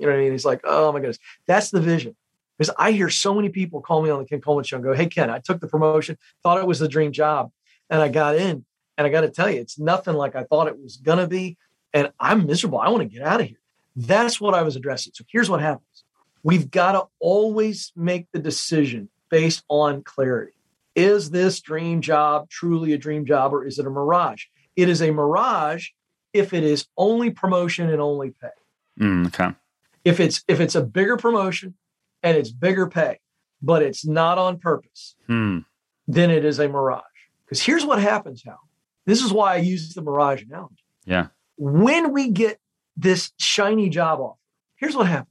You know what I mean? He's like, oh my goodness, that's the vision. Because I hear so many people call me on the Ken Coleman show and go, "Hey Ken, I took the promotion, thought it was the dream job, and I got in, and I got to tell you, it's nothing like I thought it was gonna be, and I'm miserable. I want to get out of here." That's what I was addressing. So here's what happens: we've got to always make the decision based on clarity. Is this dream job truly a dream job, or is it a mirage? It is a mirage if it is only promotion and only pay. Mm, okay. If it's if it's a bigger promotion and it's bigger pay, but it's not on purpose, mm. then it is a mirage. Because here's what happens, Hal. This is why I use the mirage analogy. Yeah. When we get this shiny job offer, here's what happens.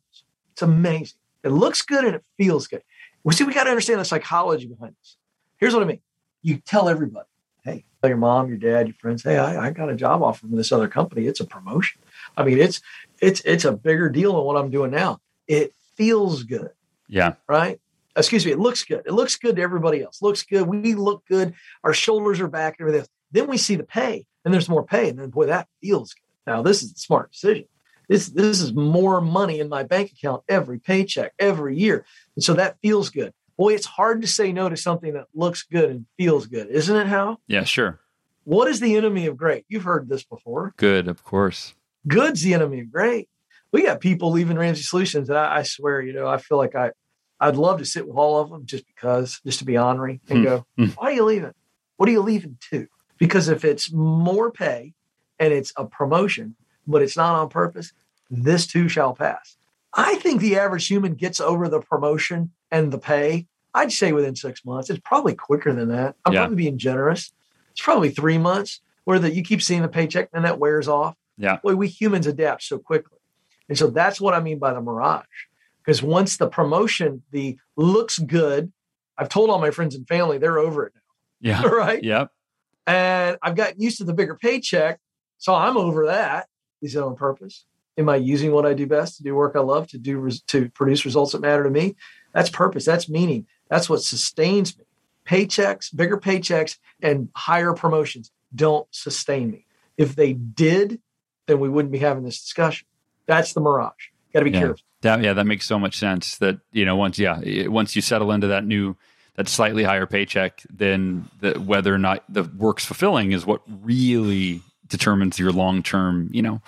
It's amazing. It looks good and it feels good. We see we got to understand the psychology behind this. Here's what I mean. You tell everybody, hey, tell your mom, your dad, your friends, hey, I, I got a job offer from this other company. It's a promotion. I mean, it's it's it's a bigger deal than what I'm doing now. It feels good. Yeah. Right. Excuse me. It looks good. It looks good to everybody else. Looks good. We look good. Our shoulders are back and everything. Then we see the pay, and there's more pay, and then boy, that feels good. Now this is the smart decision. This this is more money in my bank account every paycheck every year, and so that feels good boy, it's hard to say no to something that looks good and feels good, isn't it, Hal? Yeah, sure. What is the enemy of great? You've heard this before. Good, of course. Good's the enemy of great. We got people leaving Ramsey Solutions, and I, I swear, you know, I feel like I, I'd love to sit with all of them just because, just to be ornery and Hmm. go, Hmm. why are you leaving? What are you leaving to? Because if it's more pay and it's a promotion, but it's not on purpose, this too shall pass. I think the average human gets over the promotion and the pay. I'd say within six months. It's probably quicker than that. I'm Yeah. probably being generous. It's probably three months where that you keep seeing the paycheck and that wears off. Yeah. Boy, we humans adapt so quickly. And so that's what I mean by the mirage. Because once the promotion, the looks good, I've told all my friends and family they're over it now. Yeah. Right. Yep. And I've gotten used to the bigger paycheck. So I'm over that. Is it on purpose? Am I using what I do best to do work I love to do res- to produce results that matter to me? That's purpose. That's meaning. That's what sustains me. Paychecks, bigger paychecks, and higher promotions don't sustain me. If they did, then we wouldn't be having this discussion. That's the mirage. Got to be Yeah. careful. That yeah, that makes so much sense. That you know, once yeah, once you settle into that new, that slightly higher paycheck, then the, whether or not the work's fulfilling is what really determines your long term, you know,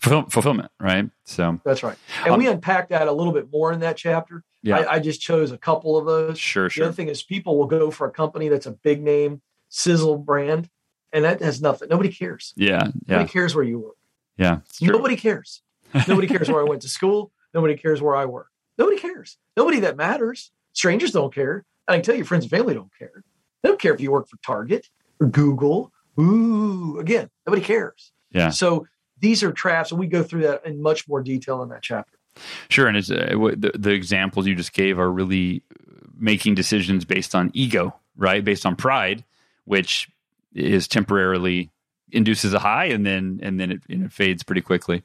fulfill, fulfillment, right? So That's right. And Um, we unpack that a little bit more in that chapter. yeah, I, I just chose a couple of those. sure, sure. The other thing is people will go for a company that's a big name sizzle brand, and that has nothing. Nobody cares. yeah, yeah, Nobody cares where you work. yeah. Nobody cares. Nobody cares where I went to school. Nobody cares where I work. Nobody cares. Nobody that matters. Strangers don't care. I can tell you, friends and family don't care. They don't care if you work for Target or Google. Ooh, again, nobody cares. Yeah. So these are traps, and we go through that in much more detail in that chapter. Sure, and it's, uh, the, the examples you just gave are really making decisions based on ego, right? Based on pride, which is temporarily induces a high, and then and then it, and it fades pretty quickly.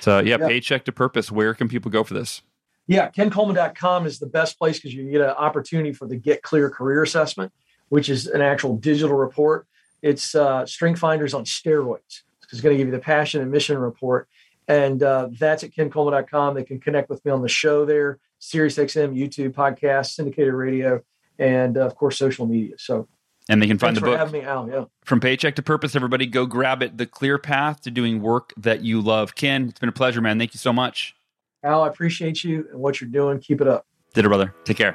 So yeah, Yeah. paycheck to purpose. Where can people go for this? Yeah, kencoleman.com is the best place because you get an opportunity for the Get Clear Career Assessment, which is an actual digital report. It's uh, Strength Finders on steroids. It's going to give you the passion and mission report. And uh, that's at kencoleman.com. They can connect with me on the show there, SiriusXM, YouTube, podcast, syndicated radio, and uh, of course, social media. So And they can find thanks the for book having me out. Yeah. from paycheck to purpose. Everybody, go grab it. The clear path to doing work that you love. Ken, it's been a pleasure, man. Thank you so much. Hal, I appreciate you and what you're doing. Keep it up. Did it, brother. Take care.